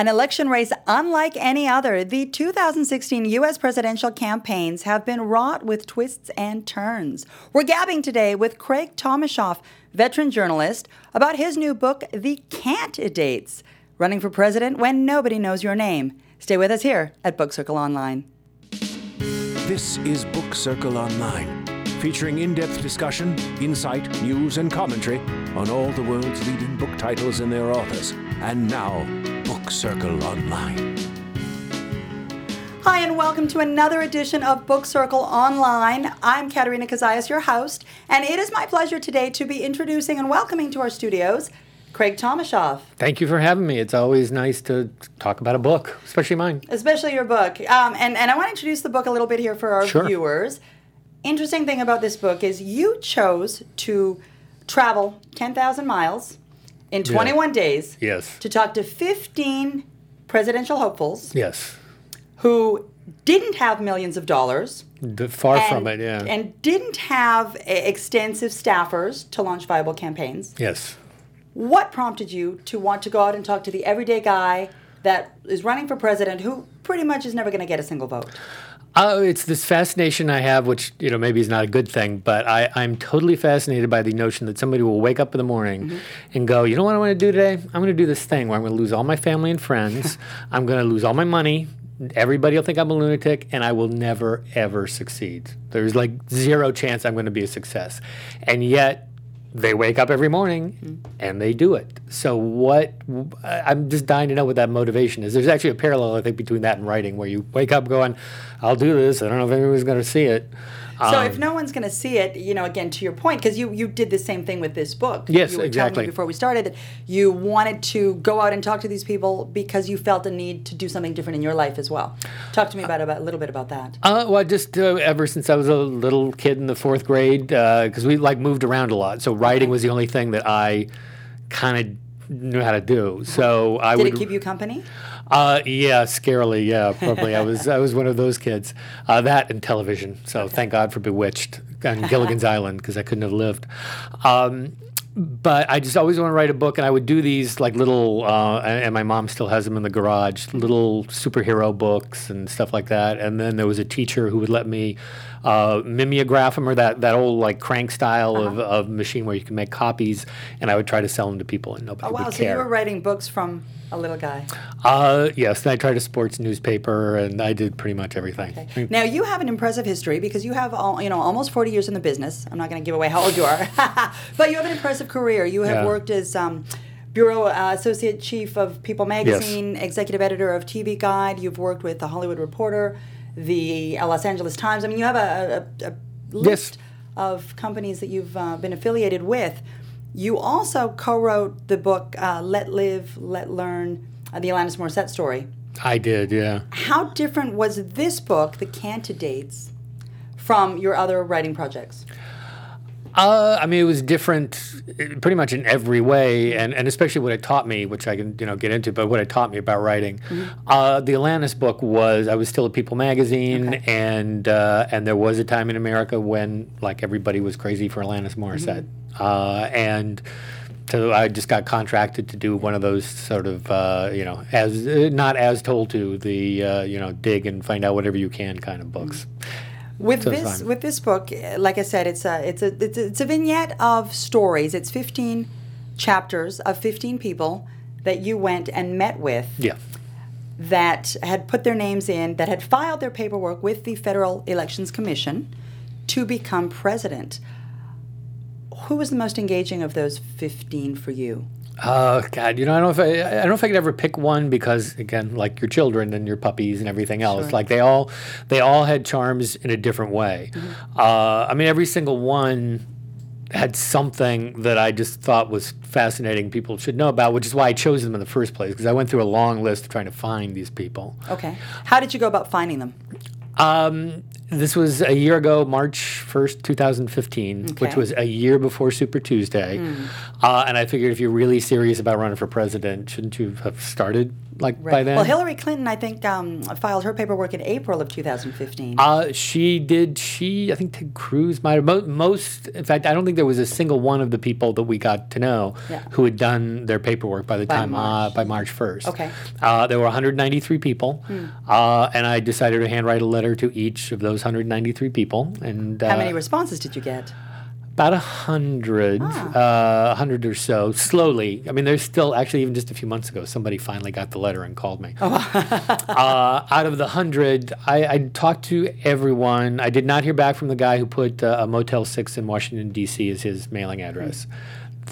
An election race unlike any other, the 2016 U.S. presidential campaigns have been wrought with twists and turns. We're gabbing today with Craig Tomashoff, veteran journalist, about his new book, The Candidates Running for President When Nobody Knows Your Name. Stay with us here at Book Circle Online. This is Book Circle Online, featuring in depth discussion, insight, news, and commentary on all the world's leading book titles and their authors. And now, Book Circle Online. Hi, and welcome to another edition of Book Circle Online. I'm Katerina Kazayas, your host, and it is my pleasure today to be introducing and welcoming to our studios Craig Tomashoff. Thank you for having me. It's always nice to talk about a book, especially mine. Especially your book. Um, and, and I want to introduce the book a little bit here for our Sure. viewers. Interesting thing about this book is you chose to travel 10,000 miles in 21 days Yes. to talk to 15 presidential hopefuls Yes. who didn't have millions of dollars. D- far and, from it, yeah. And didn't have extensive staffers to launch viable campaigns. yes. What prompted you to want to go out and talk to the everyday guy that is running for president who pretty much is never going to get a single vote? Uh, it's this fascination I have, which you know maybe is not a good thing, but I, I'm totally fascinated by the notion that somebody will wake up in the morning Mm-hmm. and go, you know what I want to do today? I'm going to do this thing where I'm going to lose all my family and friends. I'm going to lose all my money. Everybody will think I'm a lunatic, and I will never ever succeed. There's like zero chance I'm going to be a success, and yet they wake up every morning and they do it. So what? I'm just dying to know what that motivation is. There's actually a parallel I think between that and writing, where you wake up going, "I'll do this. I don't know if anybody's going to see it." So Um, if no one's going to see it, you know, again to your point, because you you did the same thing with this book. Yes, you were telling exactly. me before we started that you wanted to go out and talk to these people because you felt a need to do something different in your life as well. Talk to me about, about a little bit about that. Uh, well, just uh, ever since I was a little kid in the fourth grade, because we like moved around a lot, so writing was the only thing that I kind of knew how to do. So I Did would it keep you company? Uh, yeah, scarily. Yeah, probably. I was I was one of those kids. Uh, that and television. So thank God for Bewitched and Gilligan's Island because I couldn't have lived. Um, but I just always want to write a book, and I would do these like little, uh, and my mom still has them in the garage, little superhero books and stuff like that. And then there was a teacher who would let me uh, mimeograph them, or that, that old like crank style of, Uh-huh. of machine where you can make copies, and I would try to sell them to people, and nobody Oh, wow. would So you were writing books from a little guy. Uh, yes, I tried a sports newspaper, and I did pretty much everything. Now you have an impressive history because you have all, you know almost 40 years in the business. I'm not going to give away how old you are, but you have an impressive career. You have Yeah. worked as um, bureau uh, associate chief of People Magazine, executive editor of TV Guide. You've worked with the Hollywood Reporter, the uh, Los Angeles Times. I mean, you have a, a, a list of companies that you've uh, been affiliated with. You also co-wrote the book uh, "Let Live, Let Learn," uh, the Alanis Morissette story I did, yeah. how different was this book, The Candidates, from your other writing projects? Uh, I mean, it was different, uh, pretty much in every way, and, and especially what it taught me, which I can you know get into. But what it taught me about writing, uh, the Alanis book was I was still at People magazine, Okay. and uh, and there was a time in America when like everybody was crazy for Alanis Morissette, uh, and so I just got contracted to do one of those sort of uh, you know as uh, not as told to the uh, you know dig and find out whatever you can kind of books. With So this, with this book, like I said, it's a it's a it's a, it's a vignette of stories. It's fifteen chapters of fifteen people that you went and met with Yeah. that had put their names in, that had filed their paperwork with the Federal Elections Commission to become president. Who was the most engaging of those fifteen for you? Oh God, you know, I don't know if I, I don't know if I could ever pick one because again, like your children and your puppies and everything else, Sure. like they all they all had charms in a different way. Uh, I mean, every single one had something that I just thought was fascinating. People should know about, which is why I chose them in the first place because I went through a long list of trying to find these people. Okay. How did you go about finding them? Um, this was a year ago, March 1st, 2015, which was a year before Super Tuesday. Uh, and I figured if you're really serious about running for president, shouldn't you have started like Right. by then. Well, Hillary Clinton, I think, um, filed her paperwork in April of 2015. Uh, she did. She, I think Ted Cruz might have. Mo- most, in fact, I don't think there was a single one of the people that we got to know Yeah. who had done their paperwork by the By time March. Uh, by March first. Okay. Hmm. Uh, there were 193 people, uh, and I decided to handwrite a letter to each of those 193 people. And How uh, many responses did you get? About a hundred, Ah. uh, a hundred or so. Slowly. I mean, there's still actually even just a few months ago, somebody finally got the letter and called me. Oh, uh, out of the hundred, I, I talked to everyone. I did not hear back from the guy who put uh, a Motel Six in Washington D.C. as his mailing address.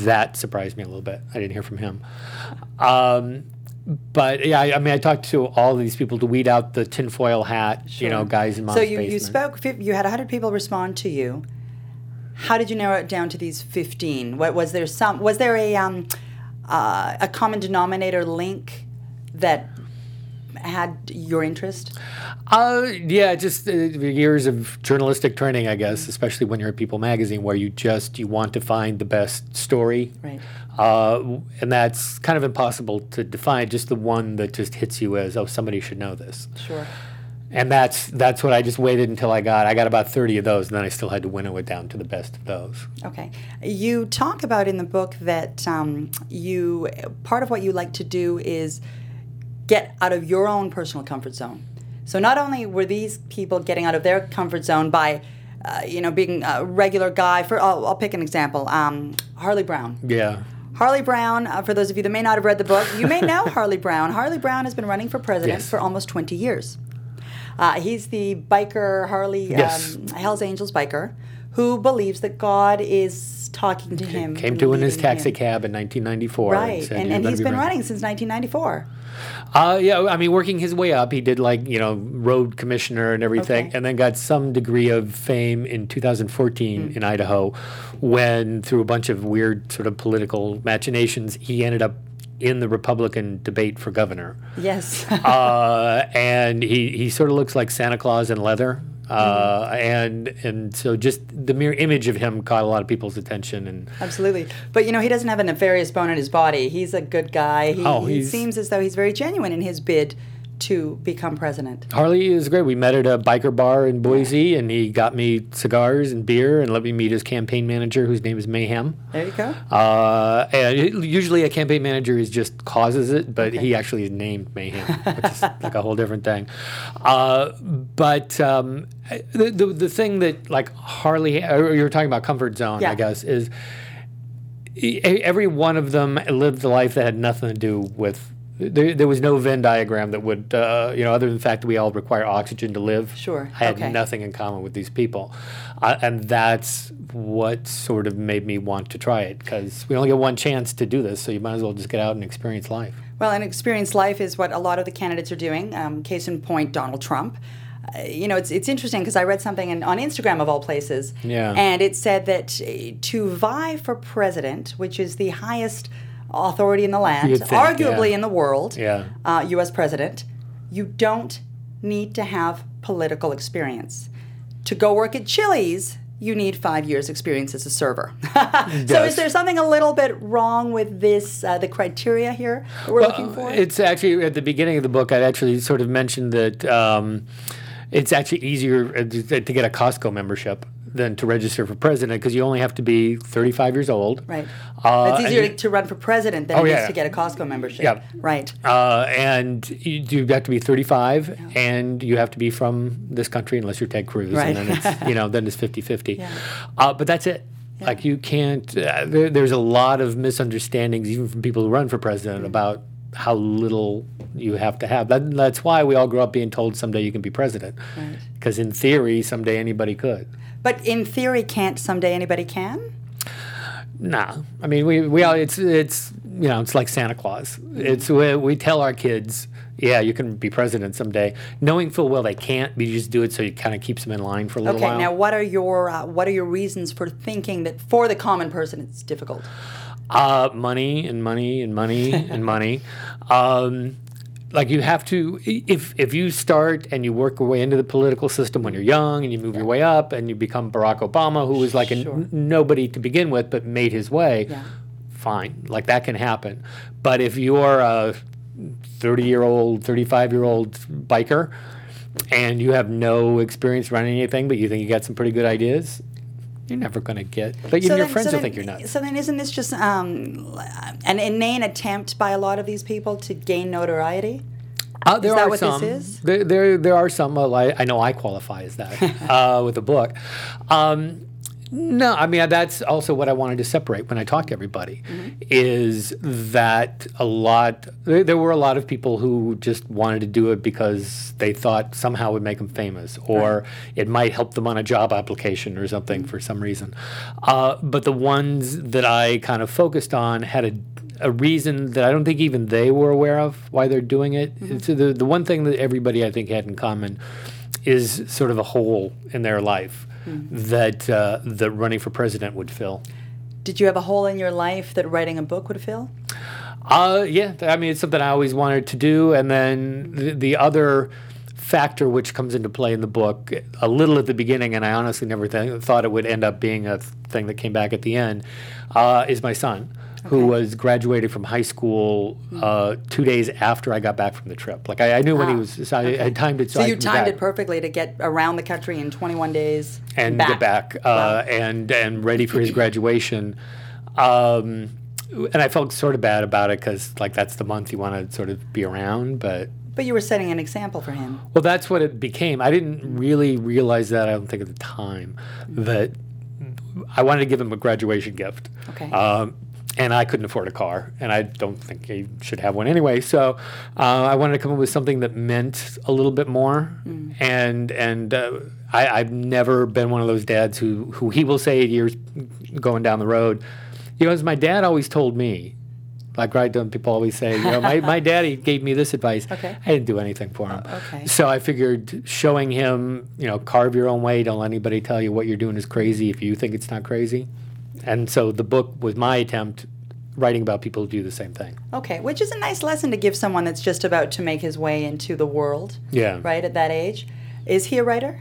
That surprised me a little bit. I didn't hear from him. Um, but yeah, I, I mean, I talked to all these people to weed out the tinfoil hat, you know, guys in mom's So you, basement. you spoke. You had 100 people respond to you. How did you narrow it down to these 15? What was there? Some was there a um, uh, a common denominator link that had your interest? Uh, yeah, just uh, years of journalistic training, I guess, especially when you're at People Magazine, where you just you want to find the best story, Right. uh, and that's kind of impossible to define. Just the one that just hits you as, oh, somebody should know this, Sure. And that's that's what I just waited until I got. I got about thirty of those, and then I still had to winnow it down to the best of those. Okay. You talk about in the book that um, you part of what you like to do is get out of your own personal comfort zone. So not only were these people getting out of their comfort zone by, uh, you know, being a regular guy. For I'll, I'll pick an example. Um, Harley Brown. Yeah. Harley Brown, uh, for those of you that may not have read the book, you may know Harley Brown. Harley Brown has been running for president Yes. for almost 20 years. Uh, he's the biker, Harley, Yes. um, Hells Angels biker, who believes that God is talking to him. Came to in his taxi him. cab in 1994. Right, said, and, "You and he's be been running since 1994. Uh, yeah, I mean, working his way up, he did like you know road commissioner and everything, Okay. and then got some degree of fame in 2014 Hmm. in Idaho, when through a bunch of weird sort of political machinations, he ended up in the Republican debate for governor, Yes. uh, and he he sort of looks like Santa Claus in leather. Uh, and and so just the mere image of him caught a lot of people's attention and Absolutely. But you know, he doesn't have a nefarious bone in his body. He's a good guy. He, Oh, he seems as though he's very genuine in his bid to become president. Harley is great. We met at a biker bar in Boise, and he got me cigars and beer, and let me meet his campaign manager, whose name is Mayhem. There you go. Uh, and usually a campaign manager is just causes it, but Okay. he actually is named Mayhem, which is like a whole different thing. Uh, but um, the, the the thing that like Harley, or you were talking about comfort zone, Yeah. I guess, is every one of them lived a life that had nothing to do with. There, there was no Venn diagram that would, uh, you know, other than the fact that we all require oxygen to live. Sure, I had okay. nothing in common with these people, uh, and that's what sort of made me want to try it because we only get one chance to do this, so you might as well just get out and experience life. Well, and experience life is what a lot of the candidates are doing. Um, case in point, Donald Trump. Uh, you know, it's, it's interesting because I read something in, on Instagram of all places, Yeah. and it said that uh, to vie for president, which is the highest authority in the land, think, arguably yeah. in the world, Yeah. uh, U.S. president, you don't need to have political experience. To go work at Chili's, you need five years' experience as a server. so, is there something a little bit wrong with this, uh, the criteria here that we're looking for? It's actually at the beginning of the book. I actually sort of mentioned that um, it's actually easier uh, to get a Costco membership than to register for president because you only have to be 35 years old. Right. Uh, it's easier you- to, to run for president than Oh, it is yeah. to get a Costco membership. Yeah. Right. Uh, and you, you have to be 35 and you have to be from this country unless you're Ted Cruz. Right. And then it's, you know, then it's 50 50. Yeah. Uh, but that's it. Yeah. Like you can't, uh, there, there's a lot of misunderstandings, even from people who run for president, about how little you have to have. That, that's why we all grow up being told someday you can be president. Right. Because in theory, someday anybody could. But in theory, can't someday anybody can? Nah, I mean we we all it's it's you know it's like Santa Claus. It's we, we tell our kids, yeah, you can be president someday, knowing full well they can't. But you just do it so it kind of keeps them in line for a little Okay. while. Okay, now, what are your uh, what are your reasons for thinking that for the common person it's difficult? Uh, money and money and money and money. Um, like you have to if if you start and you work your way into the political system when you're young and you move your way up and you become Barack Obama, who was like a Sure. n- nobody to begin with but made his way. Yeah. Fine, like that can happen. But if you're a 30 year old, 35 year old biker, and you have no experience running anything, but you think you got some pretty good ideas, you're never going to get. But even your then- friends so will then- think you're nuts. So then, isn't this just um, an inane attempt by a lot of these people to gain notoriety? Uh, there that are what this some. is? There, there, there are some. Uh, I, I know I qualify as that uh, with the book. Um, no, I mean that's also what I wanted to separate when I talk to everybody. Mm-hmm. Is that a lot? There, there were a lot of people who just wanted to do it because they thought somehow it would make them famous, or it might help them on a job application or something Mm-hmm. for some reason. Uh, but the ones that I kind of focused on had a a reason that I don't think even they were aware of why they're doing it. So the the one thing that everybody I think had in common is sort of a hole in their life that uh, that running for president would fill. Did you have a hole in your life that writing a book would fill? Uh, yeah, I mean it's something I always wanted to do, and then the, the other factor which comes into play in the book a little at the beginning, and I honestly never th- thought it would end up being a thing that came back at the end, uh, is my son. Who was graduated from high school uh, two days after I got back from the trip? Like I, I knew when he Ah, was, so I, I timed it. So, So I you could be timed back it perfectly to get around the country in 21 days and get back uh, and and ready for his graduation. Um, and I felt sort of bad about it because like that's the month you want to sort of be around, but But you were setting an example for him. well, that's what it became. I didn't really realize that. I don't think at the time that I wanted to give him a graduation gift. Okay. Um, and I couldn't afford a car, and I don't think he should have one anyway. So uh, I wanted to come up with something that meant a little bit more. And and uh, I, I've never been one of those dads who who he will say years going down the road. You know, as my dad always told me, like right, don't people always say, you know, my, my daddy gave me this advice. Okay. I didn't do anything for him. okay. So I figured showing him, you know, carve your own way. Don't let anybody tell you what you're doing is crazy if you think it's not crazy. And so the book was my attempt writing about people who do the same thing. Okay, which is a nice lesson to give someone that's just about to make his way into the world, Yeah. right at that age. Is he a writer?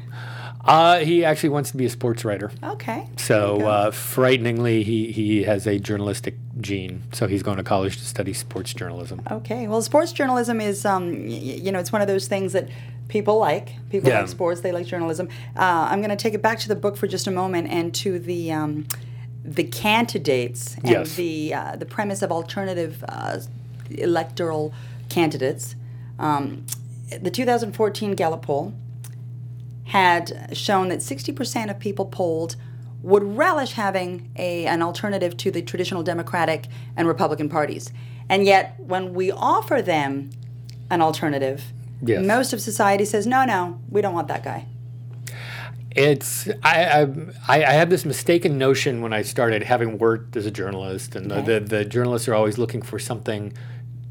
Uh, he actually wants to be a sports writer. Okay. So uh, frighteningly, he, he has a journalistic gene. So he's going to college to study sports journalism. Okay. Well, sports journalism is, um, y- you know, it's one of those things that people like. People Yeah. like sports. They like journalism. Uh, I'm going to take it back to the book for just a moment and to the um, the candidates and Yes. the uh, the premise of alternative uh, electoral candidates. Um, the 2014 Gallup poll had shown that 60% of people polled would relish having a, an alternative to the traditional Democratic and Republican parties. And yet, when we offer them an alternative, Yes. most of society says, no, no, we don't want that guy. It's I, I I had this mistaken notion when I started having worked as a journalist, and Okay. the, the the journalists are always looking for something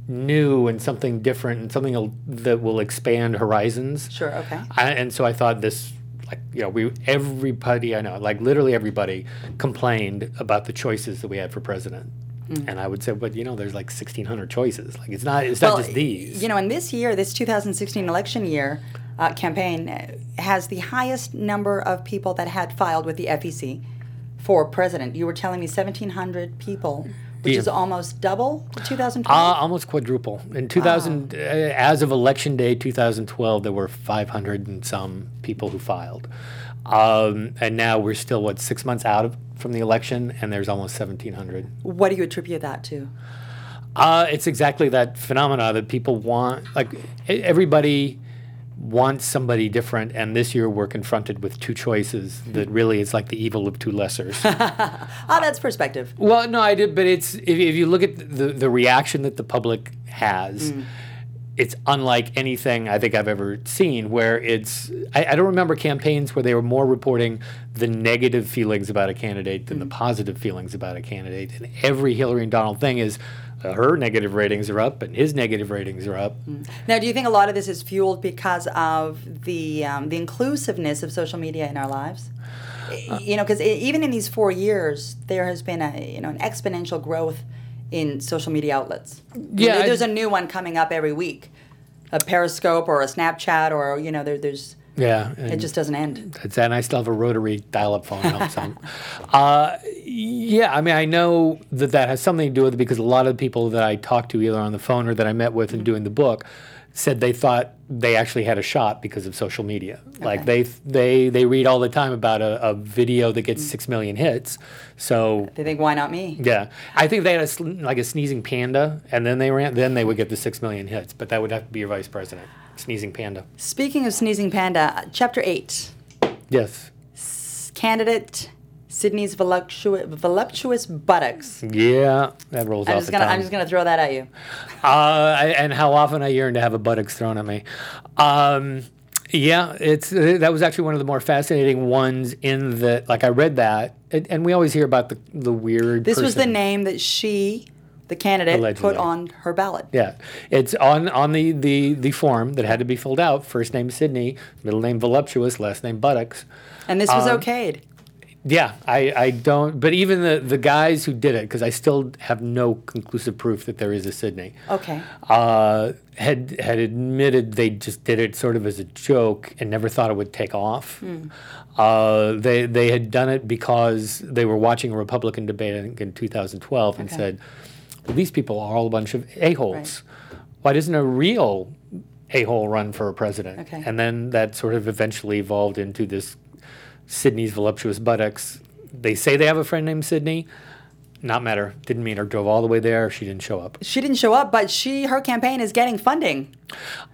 new and something different and something that will expand horizons. Sure, okay. I, and so I thought this, like you know, we everybody I know, like literally everybody, complained about the choices that we had for president. Mm. And I would say, but you know, there's like 1,600 choices. Like it's not, it's not just these. You know, in this year, this 2016 election year uh, campaign has the highest number of people that had filed with the FEC for president. You were telling me 1,700 people, which Yeah. is almost double the 2012. Uh, almost quadruple. In 2000, uh, as of election day 2012, there were 500 and some people who filed. Um, and now we're still, what, six months out of, from the election, and there's almost 1,700. what do you attribute that to? Uh, it's exactly that phenomena that people want. Like, everybody wants somebody different, and this year we're confronted with two choices that really is like the evil of two lessers. Ah, that's perspective. Well, no, I did, but it's if, if you look at the the reaction that the public has, it's unlike anything I think I've ever seen. Where it's I, I don't remember campaigns where they were more reporting the negative feelings about a candidate than the positive feelings about a candidate. And every Hillary and Donald thing is. Uh, her negative ratings are up, and his negative ratings are up. Now, do you think a lot of this is fueled because of the um, the inclusiveness of social media in our lives? I- you know, because even in these four years, there has been a you know an exponential growth in social media outlets. Yeah, I- there's a new one coming up every week, a Periscope or a Snapchat or you know there, there's Yeah, it just doesn't end. That's and I still have a rotary dial-up phone. Helps some. Uh, Yeah, I mean, I know that that has something to do with it because a lot of the people that I talked to, either on the phone or that I met with in mm-hmm. doing the book, said they thought they actually had a shot because of social media. Like they they they read all the time about a, a video that gets mm. six million hits. So They think, why not me? yeah, I think they had a like a sneezing panda, and then they ran. Then they would get the six million hits, but that would have to be your vice president, sneezing panda. Speaking of sneezing panda, chapter eight, Yes. candidate Sydney's voluptuous, voluptuous buttocks. Yeah, that rolls I'm off just the gonna, tongue. I'm just gonna throw that at you. Uh, I- and how often I yearn to have a buttocks thrown at me. Um, yeah, it's uh, that was actually one of the more fascinating ones in the like I read that, and, and we always hear about the the weird. This was the name that she, the candidate, Allegedly. put on her ballot. Yeah, it's on on the, the the form that had to be filled out. First name Sydney, middle name voluptuous, last name buttocks. And this was Um, okayed. Yeah, I, I don't. But even the the guys who did it, because I still have no conclusive proof that there is a Sydney. Okay. uh, had had admitted they just did it sort of as a joke and never thought it would take off. Uh, they they had done it because they were watching a Republican debate I think in 2012 and Okay. said, well, "These people are all a bunch of a holes. Why doesn't a real a hole run for a president?" Okay. And then that sort of eventually evolved into this Sydney's voluptuous buttocks. They say they have a friend named Sydney. Not matter. Didn't meet her. Drove all the way there. She didn't show up. She didn't show up, but she her campaign is getting funding.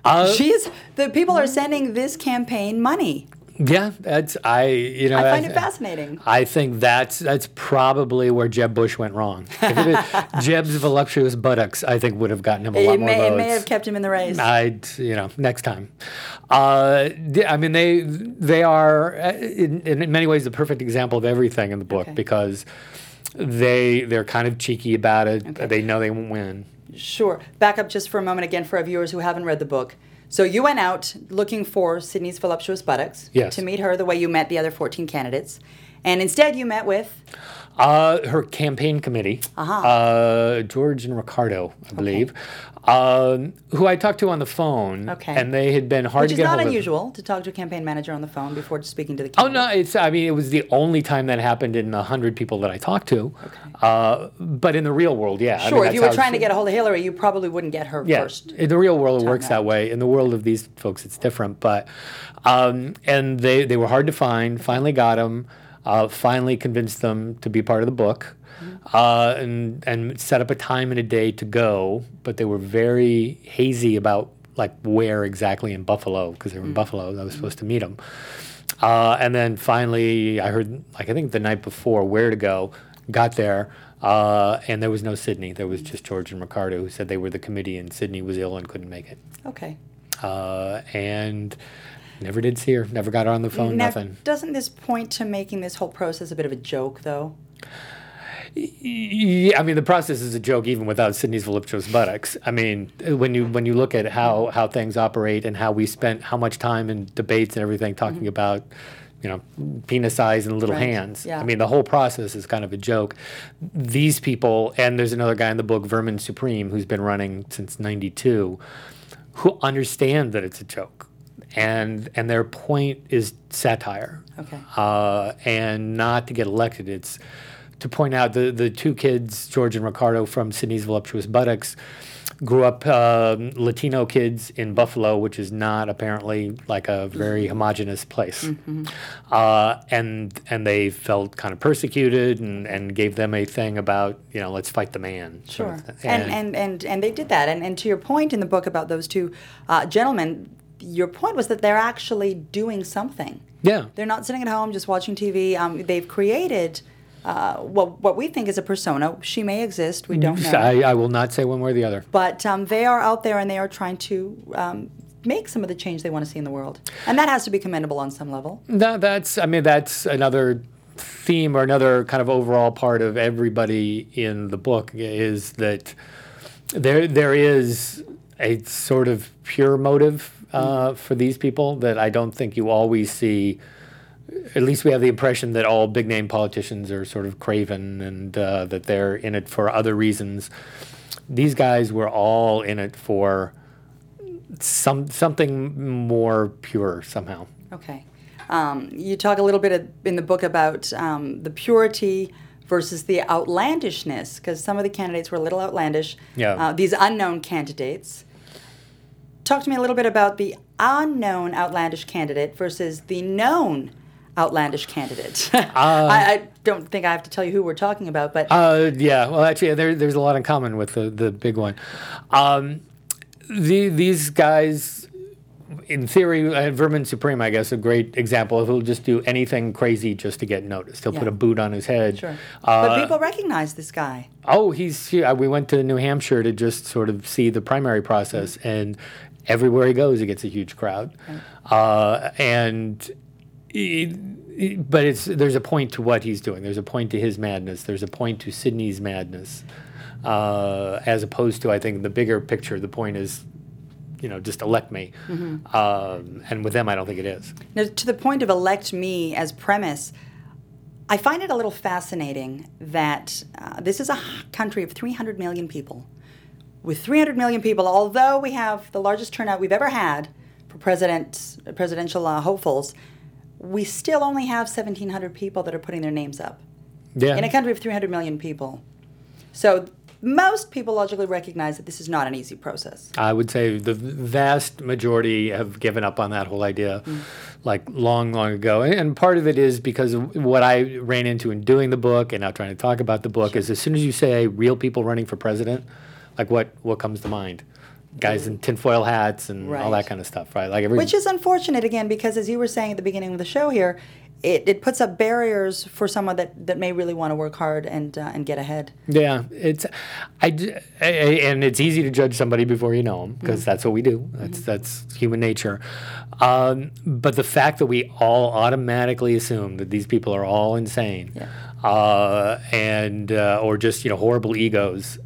Uh, She's the people are sending this campaign money. Yeah, that's I. You know, I find that's- it fascinating. I think that's that's probably where Jeb Bush went wrong. It Jeb's voluptuous buttocks, I think, would have gotten him a lot It more may, it may have kept him in the race. I'd, you know, next time. Uh, I mean, they they are uh, in, in many ways the perfect example of everything in the book Okay. because they they're kind of cheeky about it. They know they won't win. Sure. Back up just for a moment again for our viewers who haven't read the book. So you went out looking for Sydney's voluptuous buttocks Yes. to meet her the way you met the other 14 candidates. And instead you met with Uh, her campaign committee, Uh-huh. uh, George and Ricardo, I believe, um, who I talked to on the phone, Okay. and they had been hard which to is get not hold of. unusual to talk to a campaign manager on the phone before speaking to the Oh no! It's I mean it was the only time that happened in the hundred people that I talked to. Uh, but in the real world, yeah. I mean, Sure, if you were trying to get a hold of Hillary, you probably wouldn't get her yeah, first. in the real world it works out. that way. In the world of these folks, it's different. But um, and they they were hard to find. Finally got them. Uh, finally convinced them to be part of the book, uh, and and set up a time and a day to go. But they were very hazy about like where exactly in Buffalo because they were in Buffalo. I was supposed to meet them. Uh, and then finally, I heard, like I think the night before, where to go. Got there, uh, and there was no Sydney. There was just George and Ricardo who said they were the committee, and Sydney was ill and couldn't make it. Okay. Uh, and never did see her. Never got her on the phone. Now, nothing. doesn't this point to making this whole process a bit of a joke, though? Yeah, I mean the process is a joke even without Sydney's voluptuous buttocks. I mean when you when you look at how how things operate and how we spent how much time in debates and everything talking about you know penis size and little Mm-hmm. Right, hands. yeah. I mean the whole process is kind of a joke. These people and there's another guy in the book Vermin Supreme who's been running since 92 who understand that it's a joke. And and their point is satire Okay. uh, and not to get elected. It's to point out the the two kids, George and Ricardo from Sydney's Voluptuous Buttocks, grew up um Latino kids in Buffalo, which is not apparently like a very homogenous place, uh, and and they felt kind of persecuted and, and gave them a thing about you know let's fight the man. sort Sure. of thing. And, and, and, and they did that. And, and to your point in the book about those two uh, gentlemen, your point was that they're actually doing something. yeah, They're not sitting at home just watching TV. Um, they've created uh, what, what we think is a persona. She may exist. We don't know. I, I will not say one way or the other. But um, they are out there and they are trying to um, make some of the change they want to see in the world. And that has to be commendable on some level. That, that's, I mean, that's another theme or another kind of overall part of everybody in the book is that there there is a sort of pure motive uh, for these people that I don't think you always see. At least we have the impression that all big name politicians are sort of craven and uh, that they're in it for other reasons. These guys were all in it for some something more pure somehow. Okay. Um, you talk a little bit in the book about um, the purity versus the outlandishness, because some of the candidates were a little outlandish. Yeah. Uh, these unknown candidates. Talk to me a little bit about the unknown outlandish candidate versus the known outlandish candidate. I, I, don't think I have to tell you who we're talking about, but Uh, yeah, well, actually, there, there's a lot in common with the, the big one. Um, the, these guys, in theory, uh, Vermin Supreme, I guess, a great example of who'll just do anything crazy just to get noticed. He'll put a boot on his head. sure. Uh, but people recognize this guy. Oh, he's here. We went to New Hampshire to just sort of see the primary process, and everywhere he goes, he gets a huge crowd. Uh, and, he- but it's there's a point to what he's doing. There's a point to his madness. There's a point to Sydney's madness, uh, as opposed to I think the bigger picture. The point is, you know, just elect me. Um, and with them, I don't think it is. Now, to the point of elect me as premise, I find it a little fascinating that uh, this is a country of 300 million people. With 300 million people, although we have the largest turnout we've ever had for president, presidential uh, hopefuls, we still only have 1,700 people that are putting their names up Yeah. in a country of 300 million people. So most people logically recognize that this is not an easy process. I would say the vast majority have given up on that whole idea, like long, long ago. And, part of it is because of what I ran into in doing the book and now trying to talk about the book is as soon as you say real people running for president, like what what comes to mind? Guys in tinfoil hats and all that kind of stuff, right? Like every Which is unfortunate again because as you were saying at the beginning of the show here, it, it puts up barriers for someone that, that may really want to work hard and uh, and get ahead. Yeah, it's I, I- and it's easy to judge somebody before you know them because that's what we do. That's that's human nature. Um, but the fact that we all automatically assume that these people are all insane, Yeah. uh, and uh, or just you know horrible egos.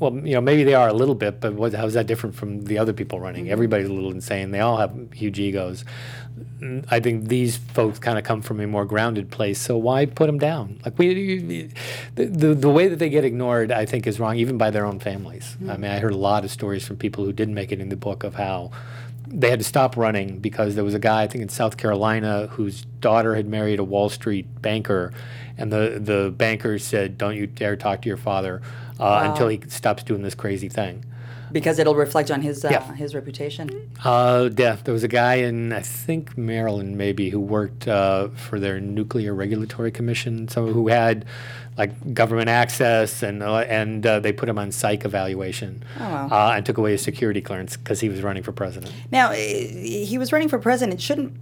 Well, you know maybe they are a little bit, but what, how is that different from the other people running? Mm-hmm. Everybody's a little insane. They all have huge egos. I think these folks kind of come from a more grounded place. So why put them down? Like we, the, the the way that they get ignored, I think, is wrong, even by their own families. Mm-hmm. I mean, I heard a lot of stories from people who didn't make it in the book of how they had to stop running because there was a guy, I think, in South Carolina whose daughter had married a Wall Street banker, and the the banker said, "Don't you dare talk to your father uh, until he stops doing this crazy thing." Because it'll reflect on his uh, Yeah. his reputation. Uh, yeah, there was a guy in I think Maryland maybe who worked uh, for their nuclear regulatory commission, someone who had like government access, and uh, and uh, they put him on psych evaluation Oh, wow. uh, and took away his security clearance because he was running for president. Now eh, he was running for president. Shouldn't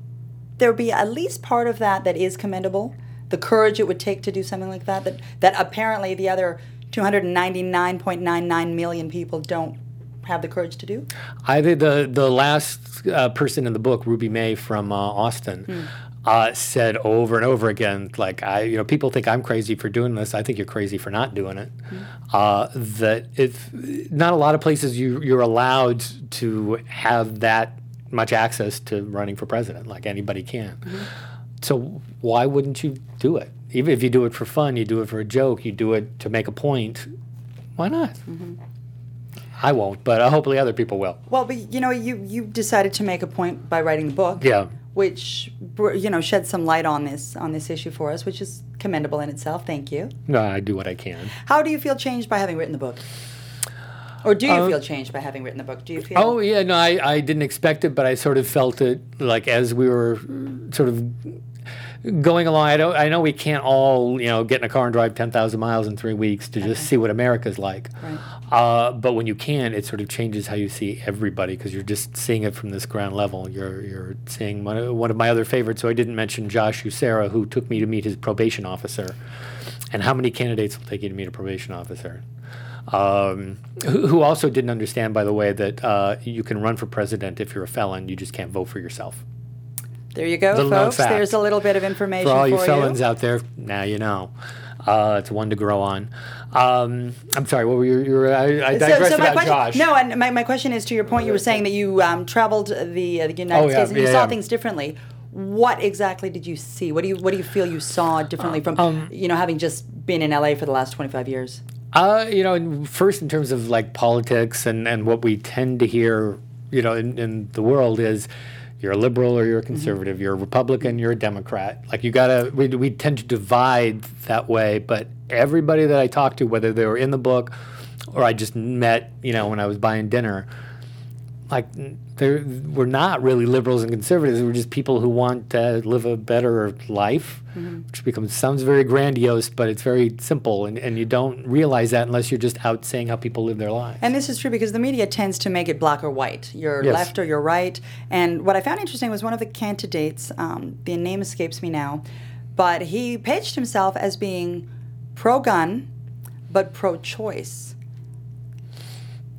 there be at least part of that that is commendable? The courage it would take to do something like that. That that apparently the other 299.99 million people don't have the courage to do. I think the the last uh, person in the book, Ruby May from uh, Austin, uh, said over and over again, like I, you know, people think I'm crazy for doing this. I think you're crazy for not doing it. Uh, that if not a lot of places you you're allowed to have that much access to running for president, like anybody can. So why wouldn't you do it? Even if you do it for fun, you do it for a joke, you do it to make a point. Why not? I won't, but uh, hopefully other people will. Well, but you know, you you decided to make a point by writing the book. Yeah. Which you know shed some light on this on this issue for us, which is commendable in itself. Thank you. No, I do what I can. How do you feel changed by having written the book? Or do you feel changed by having written the book? Do you feel? Oh yeah, no, I, I didn't expect it, but I sort of felt it like as we were sort of going along. I don't. I know we can't all you know get in a car and drive ten thousand miles in three weeks to just see what America's like. Right. Uh, but when you can, it sort of changes how you see everybody because you're just seeing it from this ground level. You're you're seeing one of, one of my other favorites. So I didn't mention Josh Usera, who took me to meet his probation officer. And how many candidates will take you to meet a probation officer? Um, who, who also didn't understand, by the way, that uh, you can run for president if you're a felon. You just can't vote for yourself. There you go, Little folks. There's a little bit of information For all you for felons out there, now you know. Uh, it's one to grow on. Um, I'm sorry. What were your? your I, I digressed my about question, Josh. No, and my, my question is to your point. You were saying that you um, traveled the, uh, the United Oh, yeah, States and you yeah, saw yeah. things differently. What exactly did you see? What do you what do you feel you saw differently from Um, you know having just been in LA for the last 25 years? Uh, you know, first in terms of like politics and, and what we tend to hear, you know, in, in the world is You're a liberal or you're a conservative. Mm-hmm. You're a Republican. You're a Democrat. Like you gotta. We, we tend to divide that way. But everybody that I talked to, whether they were in the book or I just met, you know, when I was buying dinner, like we're not really liberals and conservatives. We're just people who want to live a better life, mm-hmm. which becomes sounds very grandiose, but it's very simple, and, and you don't realize that unless you're just out saying how people live their lives. And this is true because the media tends to make it black or white. You're yes. left or you're right. And what I found interesting was one of the candidates. Um, the name escapes me now, but he pitched himself as being pro-gun, but pro-choice.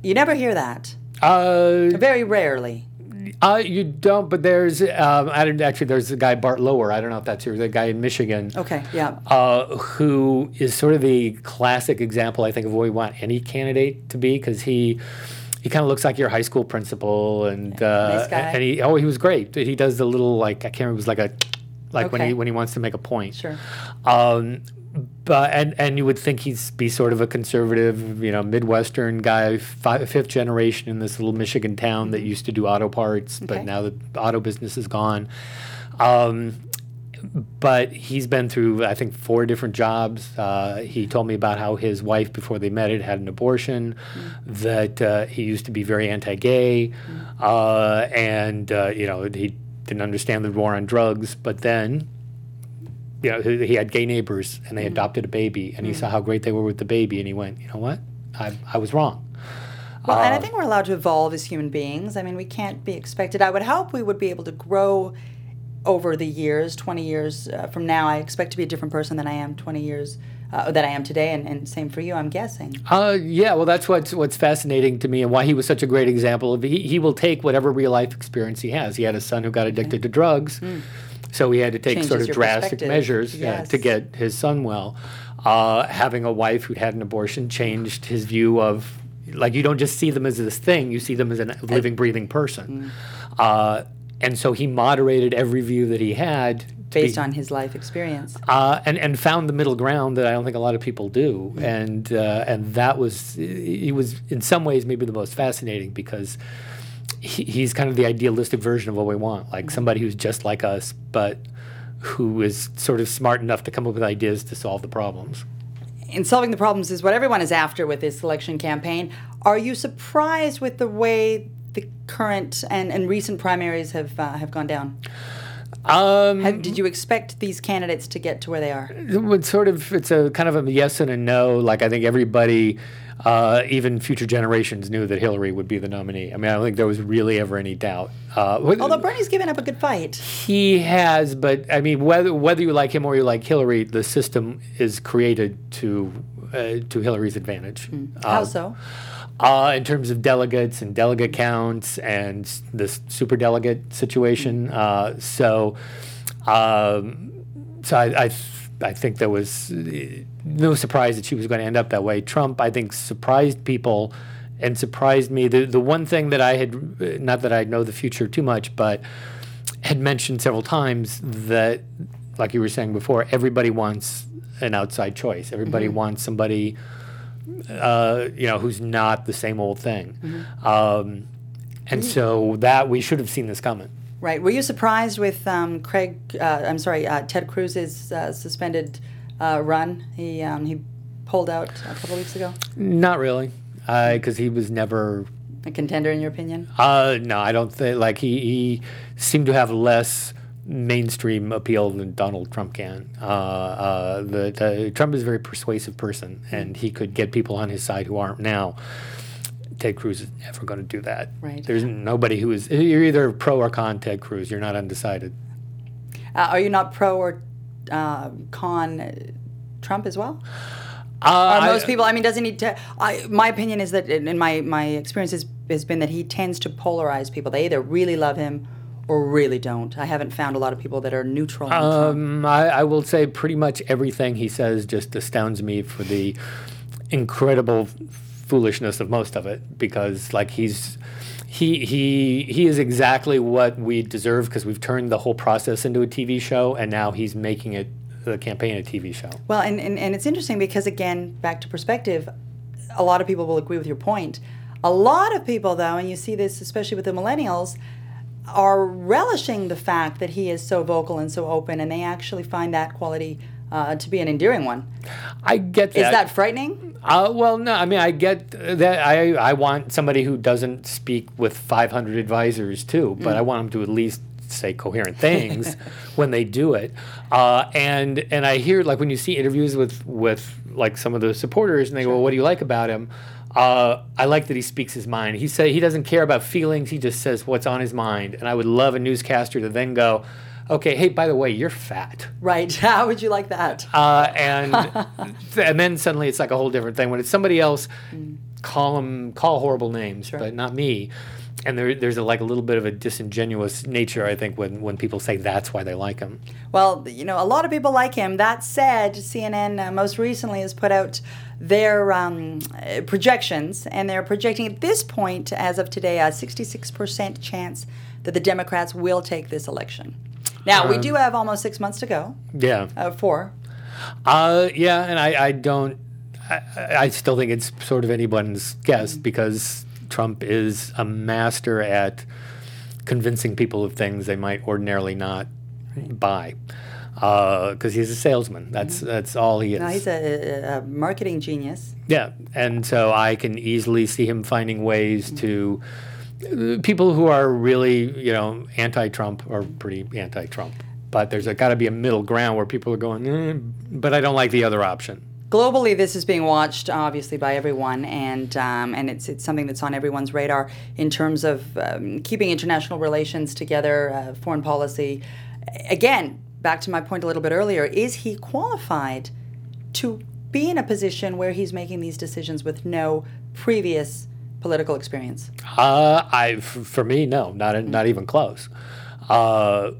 You never hear that. Uh, Very rarely. Uh, you don't, but there's um, I don't, actually there's a guy Bart Lower. I don't know if that's your the guy in Michigan. Okay, yeah. Uh, who is sort of the classic example, I think, of what we want any candidate to be, because he he kind of looks like your high school principal, and uh, nice and he oh he was great. He does the little like I can't remember it was like a like okay. when he when he wants to make a point. Sure. Um, but and and you would think he'd be sort of a conservative, you know, midwestern guy, five, fifth generation in this little Michigan town that mm-hmm. used to do auto parts, okay. but now the auto business is gone. Um, but he's been through, I think, four different jobs. Uh, he told me about how his wife, before they met, had had an abortion. Mm-hmm. That uh, he used to be very anti-gay, mm-hmm. uh, and uh, you know he didn't understand the war on drugs. But then you know, he had gay neighbors and they mm-hmm. adopted a baby, and he saw mm. how great they were with the baby, and he went, you know what, I, I was wrong. Well, uh, and I uh, think we're allowed to evolve as human beings. I mean, we can't be expected. I would hope we would be able to grow over the years. Twenty years uh, from now, I expect to be a different person than I am twenty years. Uh, that I am today, and, and same for you, I'm guessing. Uh, yeah, well, that's what's what's fascinating to me, and why he was such a great example of. He, he will take whatever real life experience he has. He had a son who got addicted okay. to drugs. Mm so he had to take Changes sort of drastic measures uh, to get his son well. Uh, having a wife who'd had an abortion changed his view of like you don't just see them as this thing; you see them as a living, breathing person. Mm. Uh, and so he moderated every view that he had based be, on his life experience, uh, and and found the middle ground that I don't think a lot of people do. Mm. And uh, and that was he was in some ways maybe the most fascinating because he, he's kind of the idealistic version of what we want, like mm-hmm. somebody who's just like us, but who is sort of smart enough to come up with ideas to solve the problems. And solving the problems is what everyone is after with this election campaign. Are you surprised with the way the current and, and recent primaries have uh, have gone down? Um, did you expect these candidates to get to where they are? It sort of it's a kind of a yes and a no. Like I think everybody uh, even future generations knew that Hillary would be the nominee. I mean, I don't think there was really ever any doubt. Uh, Although Bernie's given up a good fight. He has, but I mean, whether whether you like him or you like Hillary, the system is created to uh, to Hillary's advantage. Mm. How so? Uh, in terms of delegates and delegate counts and this super delegate situation. Hmm. Uh, so, um, so I, I, I think there was no surprise that she was going to end up that way. Trump, I think, surprised people and surprised me. The the one thing that I had, not that I know the future too much, but had mentioned several times that, like you were saying before, everybody wants an outside choice. Everybody mm-hmm. wants somebody, uh, you know, who's not the same old thing. Mm-hmm. Um, and so that we should have seen this coming. Right. Were you surprised with um, Craig? Uh, I'm sorry, uh, Ted Cruz's uh, suspended uh, run. He um, he pulled out a couple weeks ago. Not really, because uh, he was never a contender in your opinion. Uh, no, I don't think. Like he he seemed to have less mainstream appeal than Donald Trump can. Uh, uh, the, Trump is a very persuasive person, and he could get people on his side who aren't now. Ted Cruz is never going to do that. Right. There's nobody who is. You're either pro or con Ted Cruz. You're not undecided. Uh, are you not pro or uh, con Trump as well? Uh, most I, people, I mean, doesn't he? Te- I, my opinion is that, in my my experience has, has been that he tends to polarize people. They either really love him or really don't. I haven't found a lot of people that are neutral. Um, I, I, will say pretty much everything he says just astounds me for the incredible foolishness of most of it. Because like he's he he he is exactly what we deserve because we've turned the whole process into a TV show, and now he's making it the campaign a TV show. Well, and, and and it's interesting because again, back to perspective, a lot of people will agree with your point. A lot of people, though, and you see this especially with the millennials, are relishing the fact that he is so vocal and so open, and they actually find that quality uh, to be an endearing one. I get that. Is that frightening? Uh, well, no. I mean, I get that. I I want somebody who doesn't speak with 500 advisors too, but mm. I want them to at least say coherent things when they do it. Uh, and and I hear like when you see interviews with with like some of the supporters, and they sure. go, well, "What do you like about him?" Uh, I like that he speaks his mind. He said he doesn't care about feelings. He just says what's on his mind. And I would love a newscaster to then go, okay, hey, by the way, you're fat. Right. How would you like that? Uh, and and then suddenly it's like a whole different thing. When it's somebody else, mm. call them call horrible names, sure. but not me. And there, there's a, like a little bit of a disingenuous nature, I think, when, when people say that's why they like him. Well, you know, a lot of people like him. That said, CNN uh, most recently has put out their um, projections, and they're projecting at this point, as of today, a 66% chance that the Democrats will take this election. Now, we um, do have almost six months to go. Yeah. Uh, four. Uh, yeah, and I, I don't. I, I still think it's sort of anyone's guess mm-hmm. because Trump is a master at convincing people of things they might ordinarily not right. buy because uh, he's a salesman. That's mm-hmm. that's all he is. No, he's a, a, marketing genius. Yeah, and so I can easily see him finding ways mm-hmm. to people who are really, you know, anti-Trump are pretty anti-Trump. But there's got to be a middle ground where people are going, eh, but I don't like the other option. Globally, this is being watched obviously by everyone, and um, and it's it's something that's on everyone's radar in terms of um, keeping international relations together, uh, foreign policy. Again, back to my point a little bit earlier: is he qualified to be in a position where he's making these decisions with no previous political experience? Uh, I, for me, no, not not even close. Uh,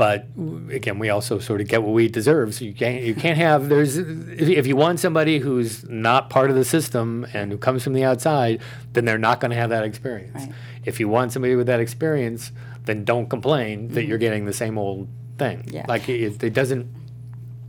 but again, we also sort of get what we deserve. So you can't you can't have there's if you want somebody who's not part of the system and who comes from the outside, then they're not going to have that experience. Right. If you want somebody with that experience, then don't complain that mm-hmm. you're getting the same old thing. Yeah. Like it, it doesn't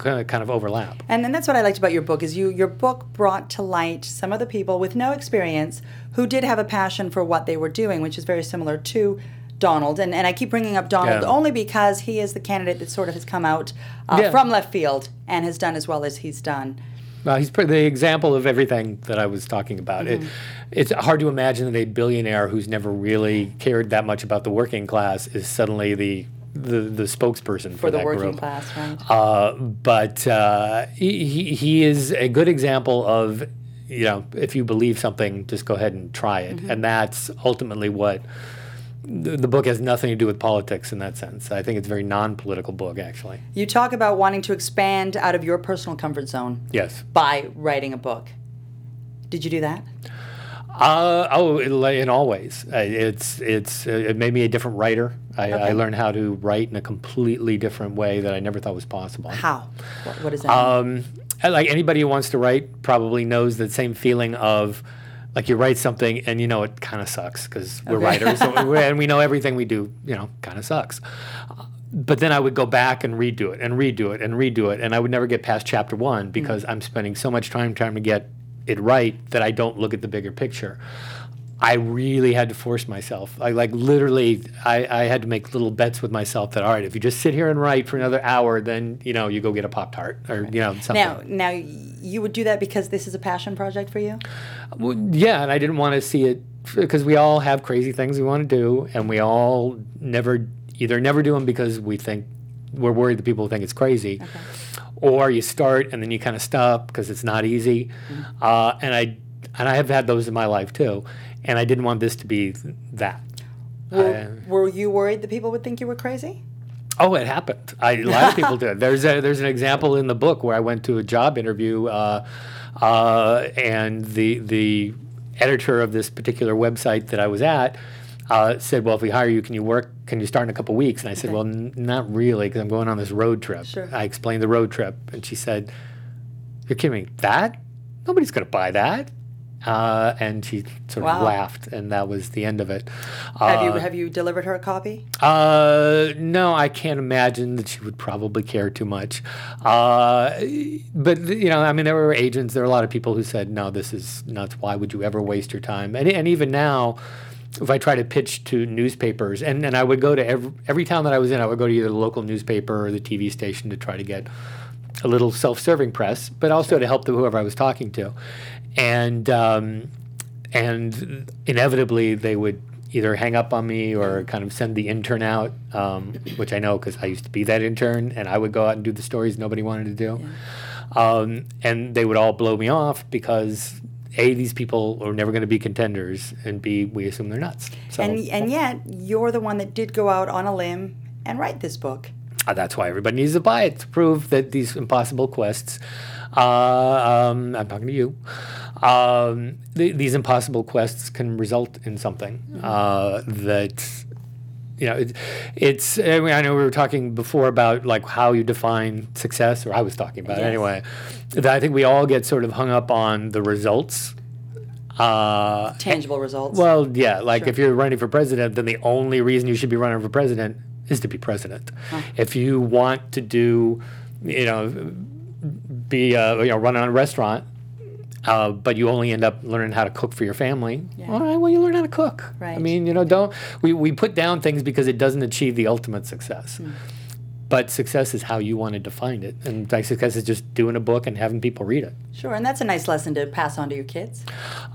kind of overlap. And then that's what I liked about your book is you your book brought to light some of the people with no experience who did have a passion for what they were doing, which is very similar to Donald. And, and I keep bringing up Donald yeah. only because he is the candidate that sort of has come out uh, yeah. from left field and has done as well as he's done. Well, he's the example of everything that I was talking about. Mm-hmm. It, it's hard to imagine that a billionaire who's never really cared that much about the working class is suddenly the the, the spokesperson for, for the that working group. class, right? Uh, but uh, he, he is a good example of you know, if you believe something, just go ahead and try it. Mm-hmm. And that's ultimately what the, book has nothing to do with politics in that sense. I think it's a very non political book, actually. You talk about wanting to expand out of your personal comfort zone. Yes. By writing a book. Did you do that? Uh, oh, in all ways. Uh, it's it's uh, it made me a different writer. I, okay. I, learned how to write in a completely different way that I never thought was possible. How? What, what is that? Um, like anybody who wants to write probably knows the same feeling of like you write something and you know it kind of sucks because we're okay. writers and we know everything we do you know kind of sucks but then i would go back and redo it and redo it and redo it and i would never get past chapter one because mm-hmm. i'm spending so much time trying to get it right that i don't look at the bigger picture I really had to force myself. I like literally, I, I had to make little bets with myself that all right, if you just sit here and write for another hour, then you know you go get a pop tart or you know something. Now, now you would do that because this is a passion project for you. Well, yeah, and I didn't want to see it because we all have crazy things we want to do, and we all never either never do them because we think we're worried that people think it's crazy. Okay. Or you start and then you kind of stop because it's not easy, mm-hmm. uh, and I and I have had those in my life too and I didn't want this to be that. Were, uh, were you worried that people would think you were crazy? Oh, it happened. I, a lot of people did. There's a, there's an example in the book where I went to a job interview, uh, uh, and the the editor of this particular website that I was at uh, said, "Well, if we hire you, can you work? Can you start in a couple weeks?" And I said, okay. "Well, n- not really, because I'm going on this road trip." Sure. I explained the road trip, and she said, "You're kidding me? That? Nobody's going to buy that." Uh, and she sort wow. of laughed, and that was the end of it. Have you uh, have you delivered her a copy? Uh, no, I can't imagine that she would probably care too much. Uh, but you know, I mean, there were agents. There were a lot of people who said, "No, this is nuts. Why would you ever waste your time?" And and even now. If I try to pitch to newspapers, and, and I would go to every, every town that I was in, I would go to either the local newspaper or the TV station to try to get a little self-serving press, but also to help the, whoever I was talking to, and um, and inevitably they would either hang up on me or kind of send the intern out, um, which I know because I used to be that intern, and I would go out and do the stories nobody wanted to do, yeah. um, and they would all blow me off because a these people are never going to be contenders, and b we assume they're nuts. So, and and yet you're the one that did go out on a limb and write this book. Uh, that's why everybody needs to buy it to prove that these impossible quests. Uh, um, I'm talking to you. Um, th- these impossible quests can result in something uh, that you know, it, it's. I, mean, I know we were talking before about like how you define success, or I was talking about yes. it anyway. That I think we all get sort of hung up on the results. Uh, Tangible results. Well, yeah, like sure. if you're running for president, then the only reason you should be running for president is to be president. Huh. If you want to do, you know, be uh, you know running a restaurant, uh, but you only end up learning how to cook for your family. Yeah. All right, well, you learn how to cook. Right. I mean, you know, don't we, we put down things because it doesn't achieve the ultimate success. Mm. But success is how you want to define it, and like success is just doing a book and having people read it. Sure, and that's a nice lesson to pass on to your kids.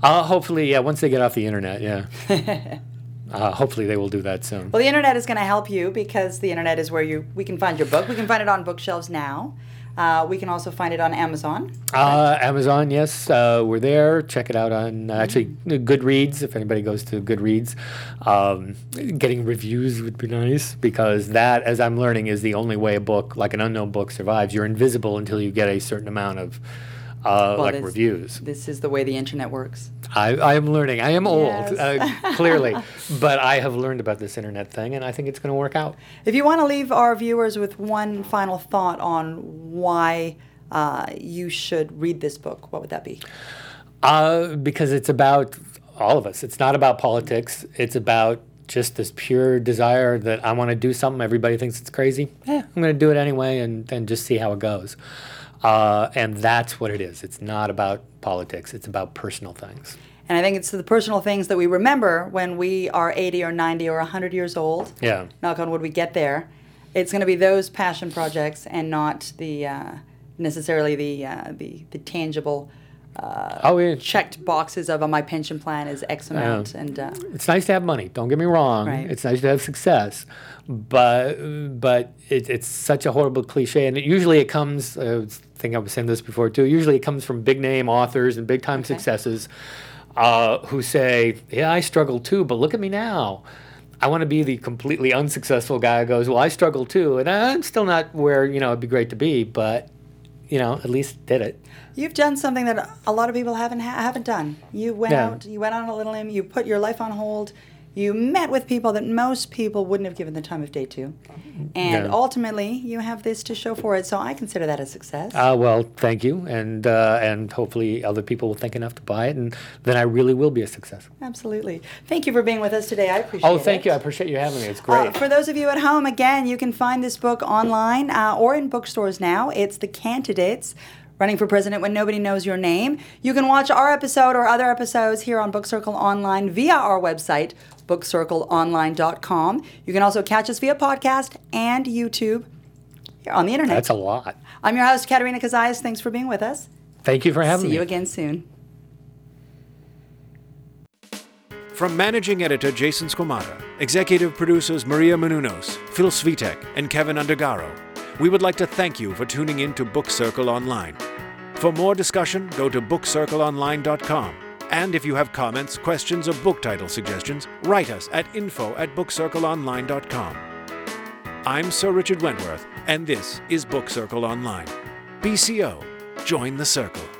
Uh, hopefully, yeah. Once they get off the internet, yeah. Uh, hopefully they will do that soon. Well, the internet is going to help you because the internet is where you we can find your book. We can find it on bookshelves now. Uh, we can also find it on Amazon. Uh, Amazon, yes, uh, we're there. Check it out on uh, actually Goodreads. If anybody goes to Goodreads, um, getting reviews would be nice because that, as I'm learning, is the only way a book like an unknown book survives. You're invisible until you get a certain amount of uh, well, like this, reviews. This is the way the internet works. I, I am learning. I am yes. old, uh, clearly, but I have learned about this internet thing, and I think it's going to work out. If you want to leave our viewers with one final thought on why uh, you should read this book, what would that be? Uh, because it's about all of us. It's not about politics. It's about just this pure desire that I want to do something. Everybody thinks it's crazy. Yeah, I'm going to do it anyway, and then just see how it goes. Uh, and that's what it is. It's not about politics, it's about personal things. And I think it's the personal things that we remember when we are 80 or 90 or 100 years old. Yeah. Knock on wood, we get there. It's going to be those passion projects and not the uh, necessarily the, uh, the, the tangible. Uh, oh, yeah. checked boxes of uh, my pension plan is X amount, and uh, it's nice to have money. Don't get me wrong. Right. It's nice to have success, but but it, it's such a horrible cliche, and it, usually it comes. I think I was saying this before too. Usually it comes from big name authors and big time okay. successes uh, who say, "Yeah, I struggle too, but look at me now." I want to be the completely unsuccessful guy who goes, "Well, I struggle too, and I'm still not where you know it'd be great to be, but you know, at least did it." You've done something that a lot of people haven't ha- haven't done. You went yeah. out, you went on a little limb, you put your life on hold, you met with people that most people wouldn't have given the time of day to. And yeah. ultimately, you have this to show for it. So I consider that a success. Uh, well, thank you. And, uh, and hopefully other people will think enough to buy it. And then I really will be a success. Absolutely. Thank you for being with us today. I appreciate it. Oh, thank it. you. I appreciate you having me. It's great. Uh, for those of you at home, again, you can find this book online uh, or in bookstores now. It's The Candidates running for president when nobody knows your name. You can watch our episode or other episodes here on Book Circle Online via our website, bookcircleonline.com. You can also catch us via podcast and YouTube here on the internet. That's a lot. I'm your host, Katerina Kazayas. Thanks for being with us. Thank you for having See me. See you again soon. From managing editor Jason Squamata, executive producers Maria Menounos, Phil Svitek, and Kevin Undergaro, we would like to thank you for tuning in to Book Circle Online. For more discussion, go to bookcircleonline.com. And if you have comments, questions, or book title suggestions, write us at info at bookcircleonline.com. I'm Sir Richard Wentworth, and this is Book Circle Online. BCO, join the circle.